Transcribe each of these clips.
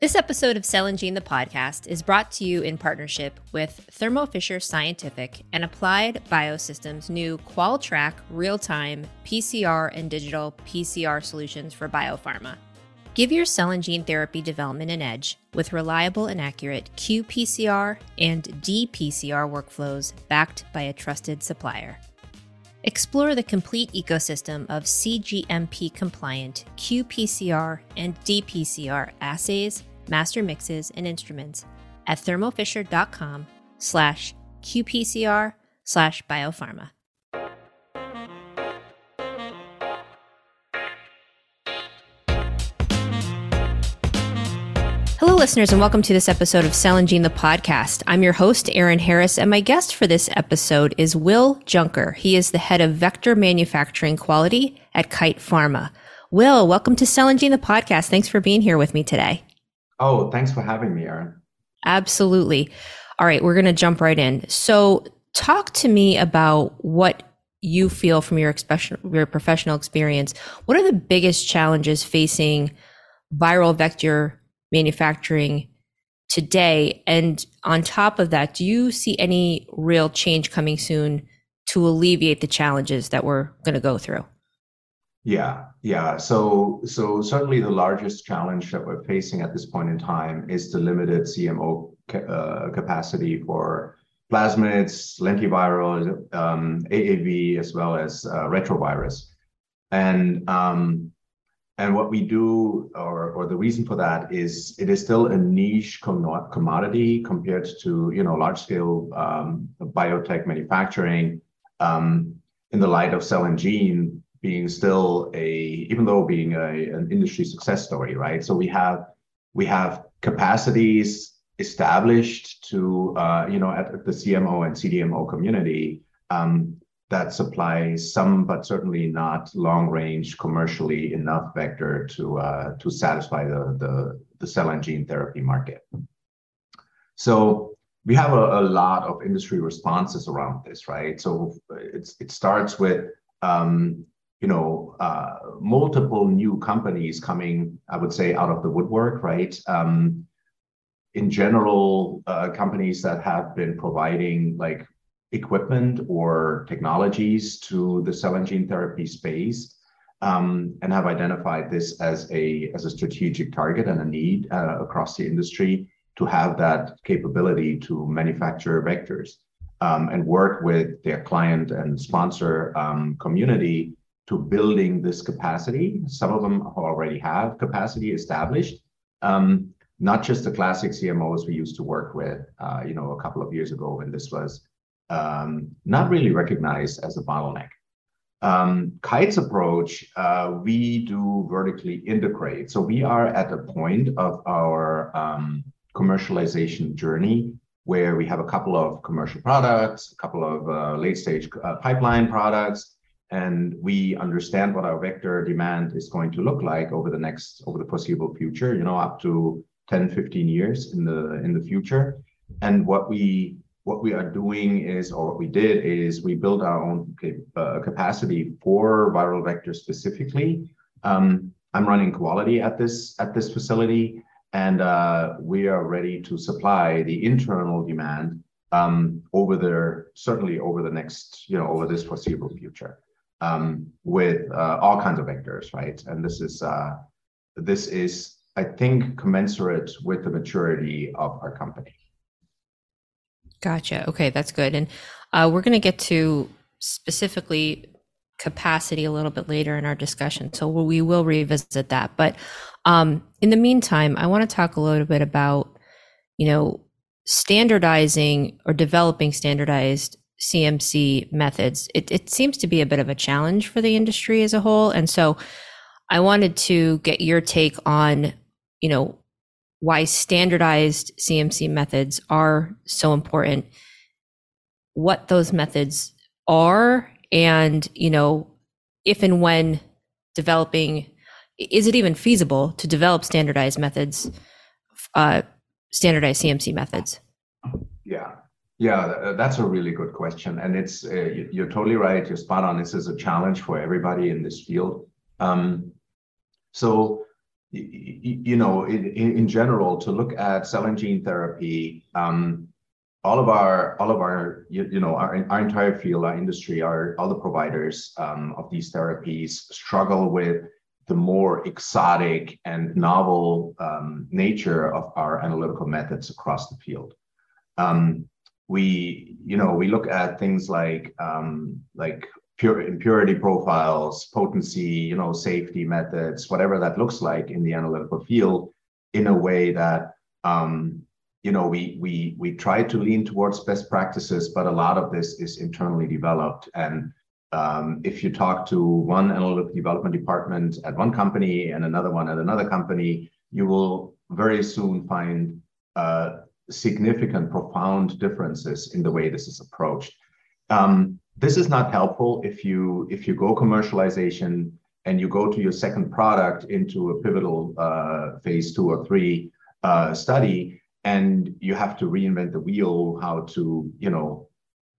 This episode of Cell and Gene the podcast is brought to you in partnership with Thermo Fisher Scientific and Applied Biosystems' new QualTrak real-time PCR and digital PCR solutions for biopharma. Give your cell and gene therapy development an edge with reliable and accurate qPCR and dPCR workflows backed by a trusted supplier. Explore the complete ecosystem of CGMP compliant qPCR and dPCR assays, master mixes, and instruments at thermofisher.com slash qPCR slash biopharma. Hello, listeners, and welcome to this episode of Cell and Gene, the podcast. I'm your host, Erin Harris, and my guest for this episode is Will Junker. He is the head of vector manufacturing quality at Kite Pharma. Will, welcome to Cell and Gene, the podcast. Thanks for being here with me today. Oh, thanks for having me, Aaron. Absolutely. All right, we're going to jump right in. So, talk to me about what you feel from your, your professional experience. What are the biggest challenges facing viral vector manufacturing today? And on top of that, do you see any real change coming soon to alleviate the challenges that we're going to go through? Yeah, yeah. So, so certainly the largest challenge that we're facing at this point in time is the limited CMO ca- uh, capacity for plasmids, lentiviral, um, AAV, as well as uh, retrovirus. And um, and what we do, or, or the reason for that is it is still a niche com- commodity compared to you know large scale um, biotech manufacturing. Um, in the light of cell and gene being still a, even though being a, an industry success story, right? So we have we have capacities established to uh, you know at the CMO and CDMO community. Um, that supplies some, but certainly not long range commercially enough vector to uh, to satisfy the, the, the cell and gene therapy market. So we have a, a, lot of industry responses around this, right? So it's it starts with um, you know uh, multiple new companies coming, I would say, out of the woodwork, right? Um, in general, uh, companies that have been providing like equipment or technologies to the cell and gene therapy space um, and have identified this as a as a strategic target and a need uh, across the industry to have that capability to manufacture vectors um, and work with their client and sponsor um, community to building this capacity. Some of them already have capacity established. Um, not just the classic CMOs we used to work with, uh, you know, a couple of years ago when this was um, not really recognized as a bottleneck. Um, Kite's approach, uh, we do vertically integrate. So we are at a point of our commercialization journey where we have a couple of commercial products, a couple of uh, late stage pipeline products, and we understand what our vector demand is going to look like over the next, over the foreseeable future, you know, up to 10, 15 years in the, in the future. And what we what we are doing is, or what we did is, we built our own uh, capacity for viral vectors specifically. Um, I'm running quality at this at this facility, and uh, we are ready to supply the internal demand um, over the certainly over the next you know over this foreseeable future um, with uh, all kinds of vectors, right? And this is uh, this is I think commensurate with the maturity of our company. Gotcha. Okay, that's good. And uh, we're going to get to specifically capacity a little bit later in our discussion. So we will revisit that. But um, in the meantime, I want to talk a little bit about, you know, standardizing or developing standardized CMC methods. It, it seems to be a bit of a challenge for the industry as a whole. And so I wanted to get your take on, you know, why standardized CMC methods are so important, what those methods are, and you know, if and when developing, is it even feasible to develop standardized methods, uh, standardized CMC methods? Yeah, yeah, that's a really good question, and it's uh, you're totally right. You're spot on. This is a challenge for everybody in this field. Um, so you know, in, in general, to look at cell and gene therapy, um, all of our all of our you, you know our, our entire field, our industry, our all the providers um, of these therapies struggle with the more exotic and novel um, nature of our analytical methods across the field. Um, we, you know, we look at things like um, like pure impurity profiles, potency, you know, safety methods, whatever that looks like in the analytical field, in a way that um, you know we we we try to lean towards best practices, but a lot of this is internally developed. And um, if you talk to one analytical development department at one company and another one at another company, you will very soon find uh, significant, profound differences in the way this is approached. Um, this is not helpful if you if you go commercialization and you go to your second product into a pivotal uh, phase two or three uh, study, and you have to reinvent the wheel, how to you know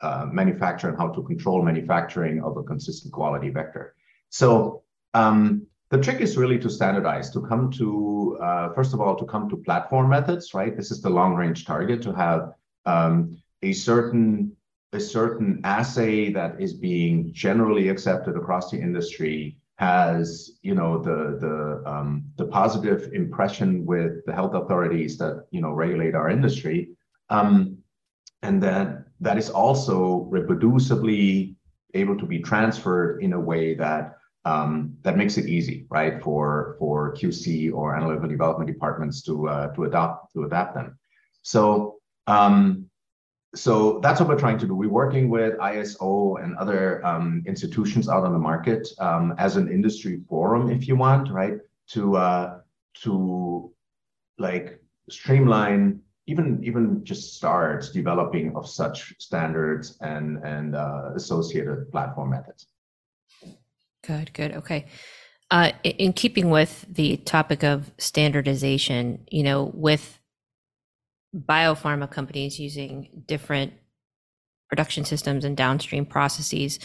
uh, manufacture and how to control manufacturing of a consistent quality vector. So um, the trick is really to standardize, to come to, uh, first of all, to come to platform methods, right? This is the long range target to have um, a certain a certain assay that is being generally accepted across the industry has you know the the um, the positive impression with the health authorities that you know regulate our industry um, and that that is also reproducibly able to be transferred in a way that um, that makes it easy, right, for for QC or analytical development departments to uh, to adopt to adapt them. So um, so that's what we're trying to do. We're working with ISO and other um, institutions out on the market um, as an industry forum, if you want, right, to uh, to like streamline even even just start developing of such standards and and uh, associated platform methods. Good, good, okay. Uh, in keeping with the topic of standardization, you know, with biopharma companies using different production systems and downstream processes.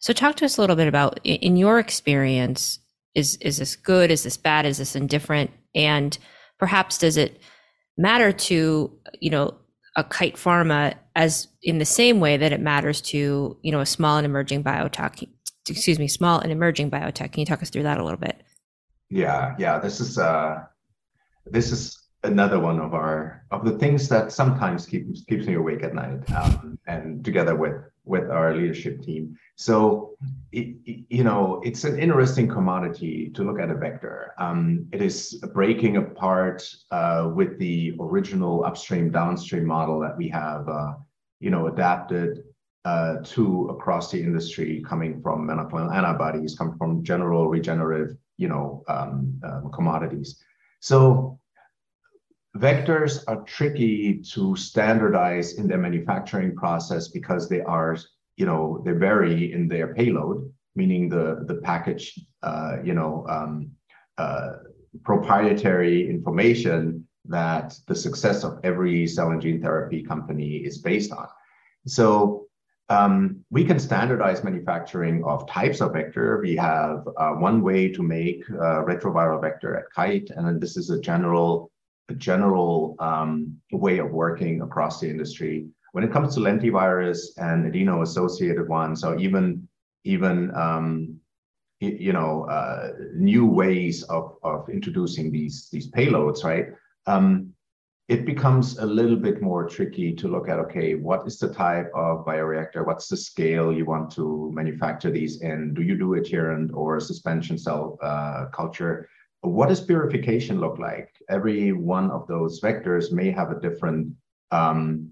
So, talk to us a little bit about, in your experience, is is this good? Is this bad? Is this indifferent? And perhaps does it matter to you know a kite pharma as in the same way that it matters to you know a small and emerging biotech excuse me small and emerging biotech. Can you talk us through that a little bit? Yeah yeah this is uh this is another one of our of the things that sometimes keeps keeps me awake at night um, and together with with our leadership team. So, it, you know, it's an interesting commodity to look at a vector. Um, it is breaking apart uh, with the original upstream downstream model that we have, uh, you know, adapted uh, to across the industry, coming from monoclonal antibodies, come from general regenerative, you know, um, um, commodities. So vectors are tricky to standardize in their manufacturing process because they are you know, they vary in their payload, meaning the, the package, uh, you know, um, uh, proprietary information that the success of every cell and gene therapy company is based on. So um, we can standardize manufacturing of types of vector. We have uh, one way to make retroviral vector at Kite, and then this is a general, a general um, way of working across the industry. When it comes to lentivirus and adeno-associated ones, so even even um, you know uh, new ways of of introducing these these payloads, right? Um, it becomes a little bit more tricky to look at okay what is the type of bioreactor what's the scale you want to manufacture these in do you do adherent or suspension cell uh, culture what does purification look like every one of those vectors may have a different um,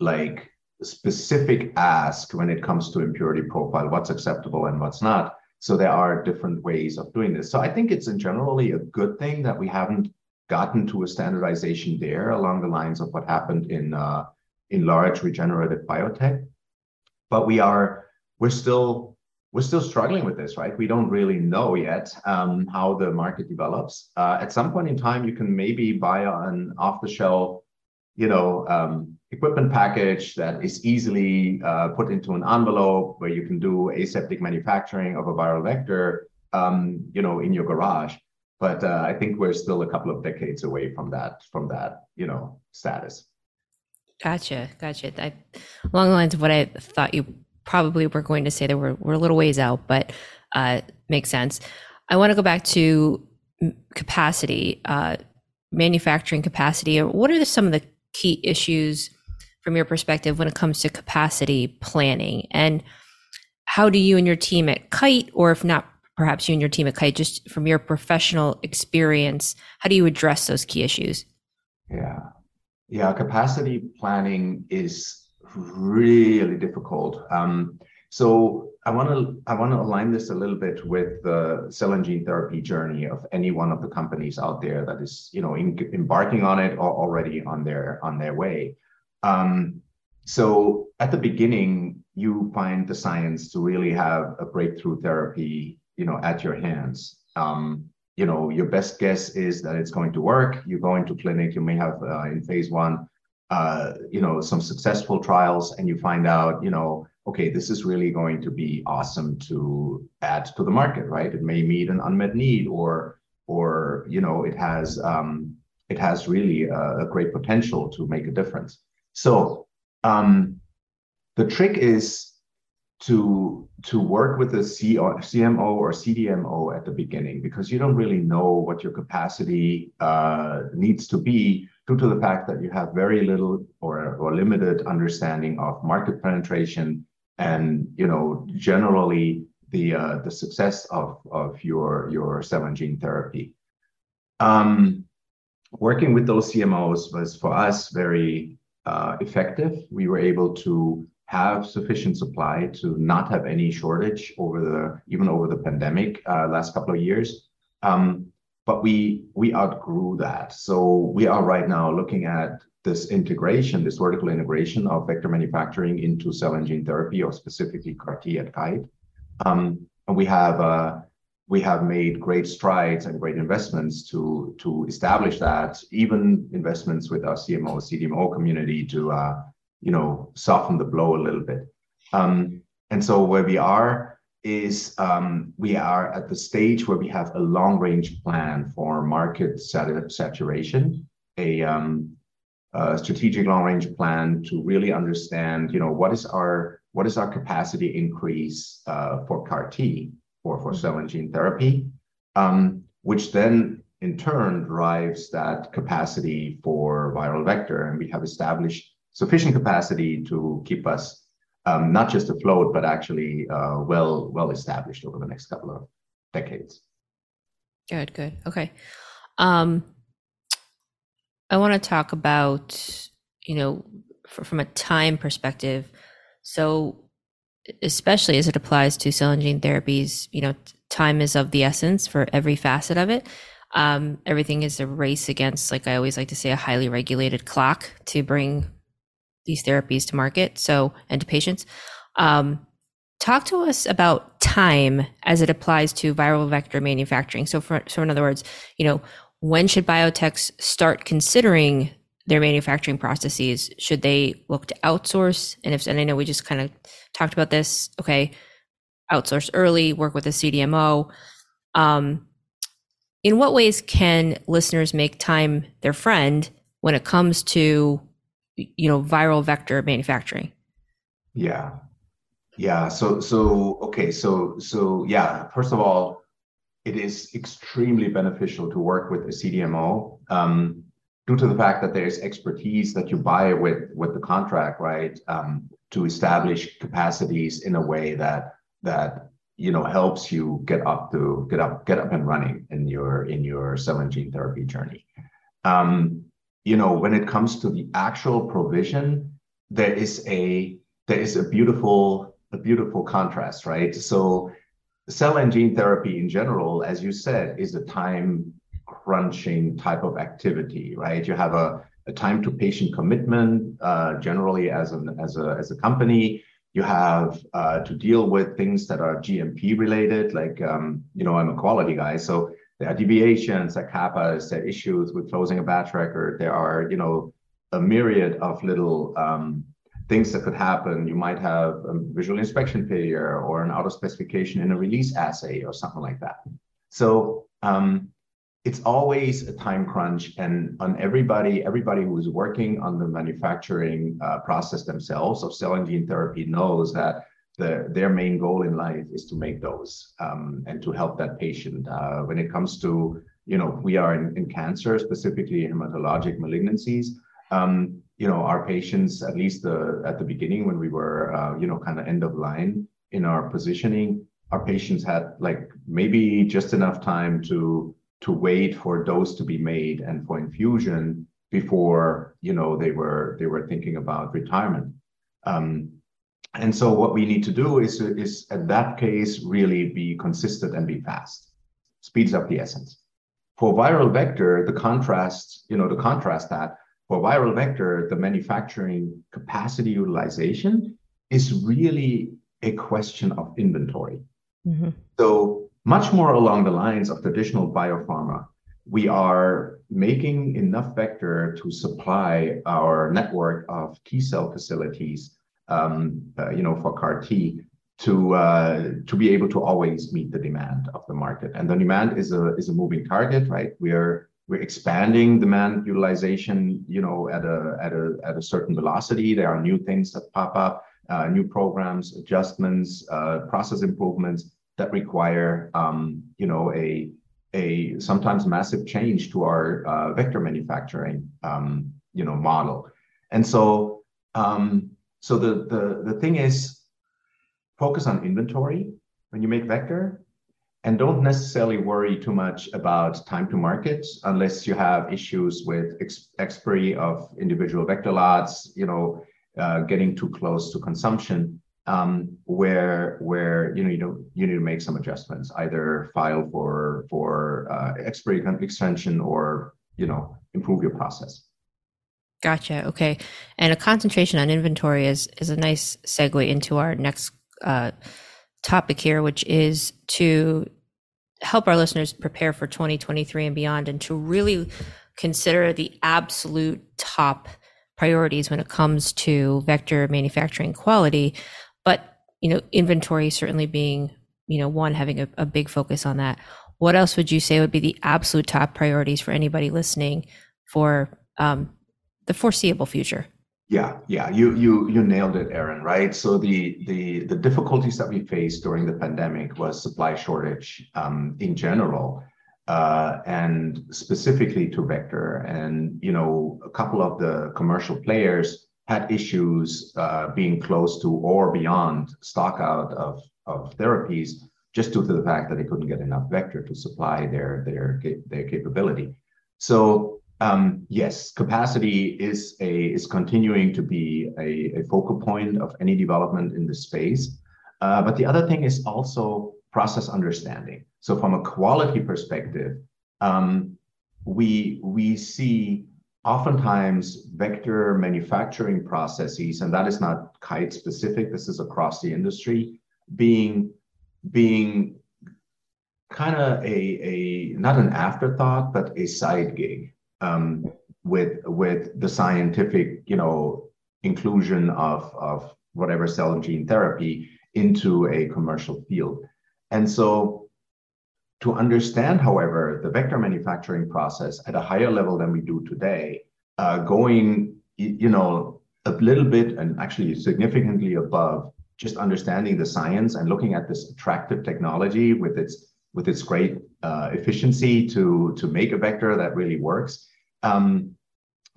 like specific ask when it comes to impurity profile, what's acceptable and what's not. So there are different ways of doing this. So I think it's in generally a good thing that we haven't gotten to a standardization there along the lines of what happened in uh, in large regenerative biotech. But we are we're still we're still struggling with this, right? We don't really know yet um, how the market develops. Uh, at some point in time, you can maybe buy an off-the-shelf, you know, um, equipment package that is easily uh, put into an envelope where you can do aseptic manufacturing of a viral vector, um, you know, in your garage. But uh, I think we're still a couple of decades away from that from that you know status. Gotcha, gotcha. I, along the lines of what I thought you probably were going to say, that we're we're a little ways out, but uh, makes sense. I want to go back to capacity, uh, manufacturing capacity. What are the, some of the key issues from your perspective when it comes to capacity planning? And how do you and your team at Kite, or if not, perhaps you and your team at Kite, just from your professional experience, how do you address those key issues? Yeah. Yeah, capacity planning is really difficult. Um, so I want to I want to align this a little bit with the cell and gene therapy journey of any one of the companies out there that is you know in, embarking on it or already on their on their way. Um, so at the beginning, you find the science to really have a breakthrough therapy you know at your hands. Um, you know your best guess is that it's going to work. You go into clinic, you may have uh, in phase one, uh, you know some successful trials, and you find out you know okay, this is really going to be awesome to add to the market, right? It may meet an unmet need, or or you know, it has um, it has really a, a great potential to make a difference. So um, the trick is to to work with the CMO or CDMO at the beginning because you don't really know what your capacity uh, needs to be due to the fact that you have very little or, or limited understanding of market penetration and you know generally the uh, the success of of your your cell and gene therapy. Um, working with those CMOs was for us very uh, effective. We were able to have sufficient supply to not have any shortage over the even over the pandemic uh, last couple of years. Um, but we we outgrew that. So we are right now looking at this integration, this vertical integration of vector manufacturing into cell and gene therapy, or specifically CAR T at Kite. Um, and we have uh, we have made great strides and great investments to to establish that. Even investments with our CMO CDMO community to uh, you know soften the blow a little bit. Um, and so where we are is um, we are at the stage where we have a long range plan for market saturation, a um, a strategic long range plan to really understand, you know, what is our what is our capacity increase uh, for CAR T or for cell and gene therapy, um, which then in turn drives that capacity for viral vector, and we have established sufficient capacity to keep us um, not just afloat, but actually uh, well well established over the next couple of decades. Good, good, okay. Um, I want to talk about, you know, for, from a time perspective. So, especially as it applies to cell and gene therapies, you know, time is of the essence for every facet of it. Um, everything is a race against, like I always like to say, a highly regulated clock to bring these therapies to market. So, and to patients. Um, talk to us about time as it applies to viral vector manufacturing. So, for, so in other words, you know, when should biotechs start considering their manufacturing processes? Should they look to outsource? And if, and I know we just kind of talked about this, okay, outsource early, work with a CDMO. Um, in what ways can listeners make time their friend when it comes to, you know, viral vector manufacturing? Yeah. Yeah. So, so, okay. So, so, yeah, first of all, it is extremely beneficial to work with a CDMO um, due to the fact that there's expertise that you buy with with the contract, right? Um, to establish capacities in a way that that you know helps you get up to get up get up and running in your in your cell and gene therapy journey. Um, you know, when it comes to the actual provision, there is a there is a beautiful a beautiful contrast, right? So cell and gene therapy in general, as you said, is a time crunching type of activity, right? You have a, a time to patient commitment uh, generally as, an, as, a, as a company. You have uh, to deal with things that are GMP related, like, um, you know, I'm a quality guy. So there are deviations, are CAPAs, there are issues with closing a batch record. There are, you know, a myriad of little um, things that could happen. You might have a visual inspection failure or an out of specification in a release assay or something like that. So um, it's always a time crunch and on everybody everybody who is working on the manufacturing uh, process themselves of cell and gene therapy knows that the, their main goal in life is to make those um, and to help that patient. Uh, when it comes to you know we are in, in cancer specifically hematologic malignancies um, you know our patients at least the, at the beginning when we were uh, you know kind of end of line in our positioning our patients had like maybe just enough time to to wait for dose to be made and for infusion before you know they were they were thinking about retirement. Um, and so what we need to do is is at that case really be consistent and be fast speeds up the essence for viral vector the contrast you know the contrast that for viral vector the manufacturing capacity utilization is really a question of inventory mm-hmm. so much more along the lines of traditional biopharma. We are making enough vector to supply our network of T cell facilities, um, uh, you know, for CAR T to uh, to be able to always meet the demand of the market. And the demand is a is a moving target, right? We're we're expanding demand utilization, you know, at a at a at a certain velocity. There are new things that pop up, uh, new programs, adjustments, uh, process improvements that require um, you know a a sometimes massive change to our uh, vector manufacturing um, you know model and so um, so the, the the thing is focus on inventory when you make vector and don't necessarily worry too much about time to market unless you have issues with ex- expiry of individual vector lots you know uh, getting too close to consumption um, where where you know you know you need to make some adjustments, either file for for uh, expiry extension or you know improve your process. Gotcha. Okay, and a concentration on inventory is is a nice segue into our next uh, topic here, which is to help our listeners prepare for 2023 and beyond, and to really consider the absolute top priorities when it comes to vector manufacturing quality but you know inventory certainly being you know one having a, a big focus on that what else would you say would be the absolute top priorities for anybody listening for um, the foreseeable future. Yeah yeah you you you nailed it aaron right? So the the the difficulties that we faced during the pandemic was supply shortage um, in general uh, and specifically to vector. And you know a couple of the commercial players had issues uh, being close to or beyond stock out of, of therapies just due to the fact that they couldn't get enough vector to supply their their their capability. So yes, capacity is continuing to be a, focal point of any development in the space. Uh, but the other thing is also process understanding. So from a quality perspective, um, we see oftentimes vector manufacturing processes, and that is not kite specific, this is across the industry, being kind of a not an afterthought, but a side gig um, with with the scientific, you know, inclusion of of whatever cell and gene therapy into a commercial field. And so to understand, however, the vector manufacturing process at a higher level than we do today, uh, going, you know, a little bit and actually significantly above just understanding the science and looking at this attractive technology with its with its great uh, efficiency to to make a vector that really works. Um,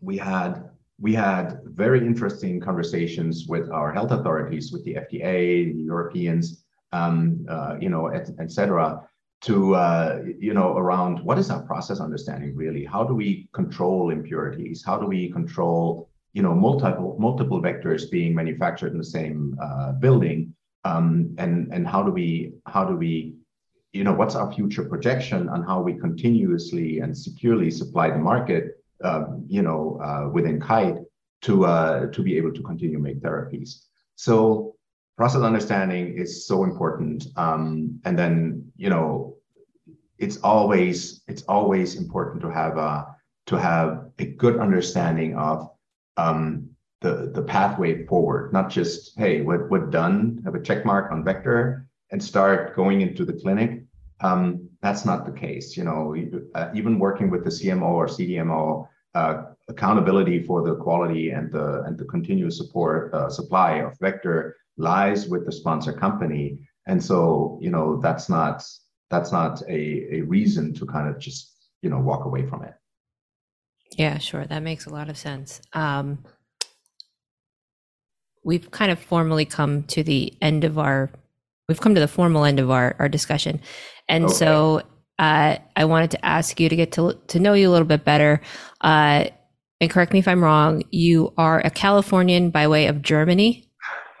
we had we had very interesting conversations with our health authorities, with the FDA, the Europeans, um, uh, you know, et, et cetera, to uh, you know around what is our process understanding really? How do we control impurities? How do we control you know multiple multiple vectors being manufactured in the same uh, building? Um, and and how do we how do we you know what's our future projection on how we continuously and securely supply the market um, you know uh, within kite to uh, to be able to continue make therapies so process understanding is so important. Um, and then, you know, it's always it's always important to have a to have a good understanding of um, the the pathway forward, not just hey, what what done, have a check mark on vector and start going into the clinic. Um, that's not the case. You know, uh, even working with the CMO or CDMO, uh, accountability for the quality and the and the continuous support uh, supply of vector lies with the sponsor company. And so, you know, that's not that's not a, a reason to kind of just you know walk away from it. Yeah, sure. That makes a lot of sense. Um, we've kind of formally come to the end of our we've come to the formal end of our, our discussion and okay. so uh, i wanted to ask you to get to, to know you a little bit better uh, and correct me if i'm wrong you are a californian by way of germany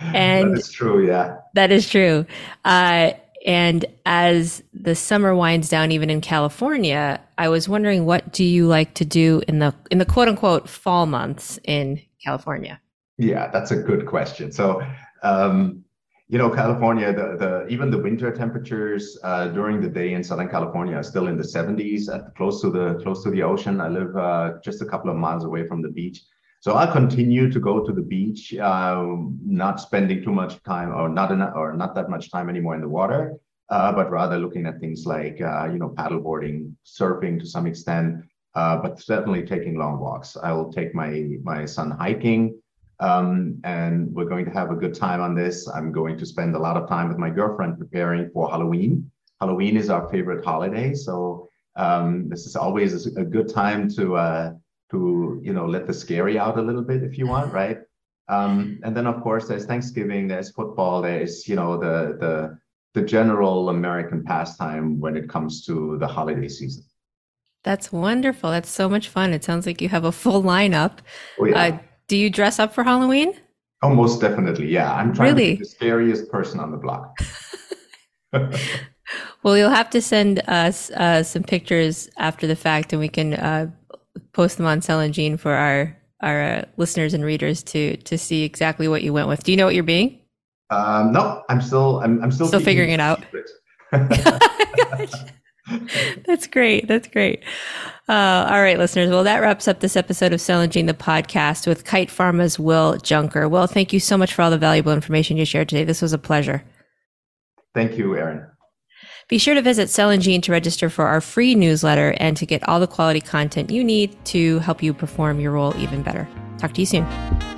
and that is true yeah that is true uh, and as the summer winds down even in california i was wondering what do you like to do in the in the quote unquote fall months in California? Yeah, that's a good question. So, um, you know, California, the, the even the winter temperatures uh, during the day in Southern California are still in the 70s, at close to the close to the ocean. I live uh, just a couple of miles away from the beach, so I continue to go to the beach, uh, not spending too much time, or not enough, or not that much time anymore in the water, uh, but rather looking at things like uh, you know paddleboarding, surfing to some extent, uh, but certainly taking long walks. I will take my my son hiking, um, and we're going to have a good time on this. I'm going to spend a lot of time with my girlfriend preparing for Halloween. Halloween is our favorite holiday, so um, this is always a good time to uh, to you know let the scary out a little bit if you want, right? Um, and then of course there's Thanksgiving, there's football, there's you know the the the general American pastime when it comes to the holiday season. That's wonderful. That's so much fun. It sounds like you have a full lineup. Oh, yeah. Uh, do you dress up for Halloween? Oh, most definitely. Yeah. I'm trying really? to be the scariest person on the block. well, you'll have to send us uh, some pictures after the fact and we can uh, post them on Celangene for our our uh, listeners and readers to to see exactly what you went with. Do you know what you're being? Um, no, I'm still I'm, I'm still still figuring it out. That's great. That's great. Uh, all right, listeners. Well, that wraps up this episode of Celangene, the podcast with Kite Pharma's Will Junker. Will, thank you so much for all the valuable information you shared today. This was a pleasure. Thank you, Erin. Be sure to visit Celangene to register for our free newsletter and to get all the quality content you need to help you perform your role even better. Talk to you soon.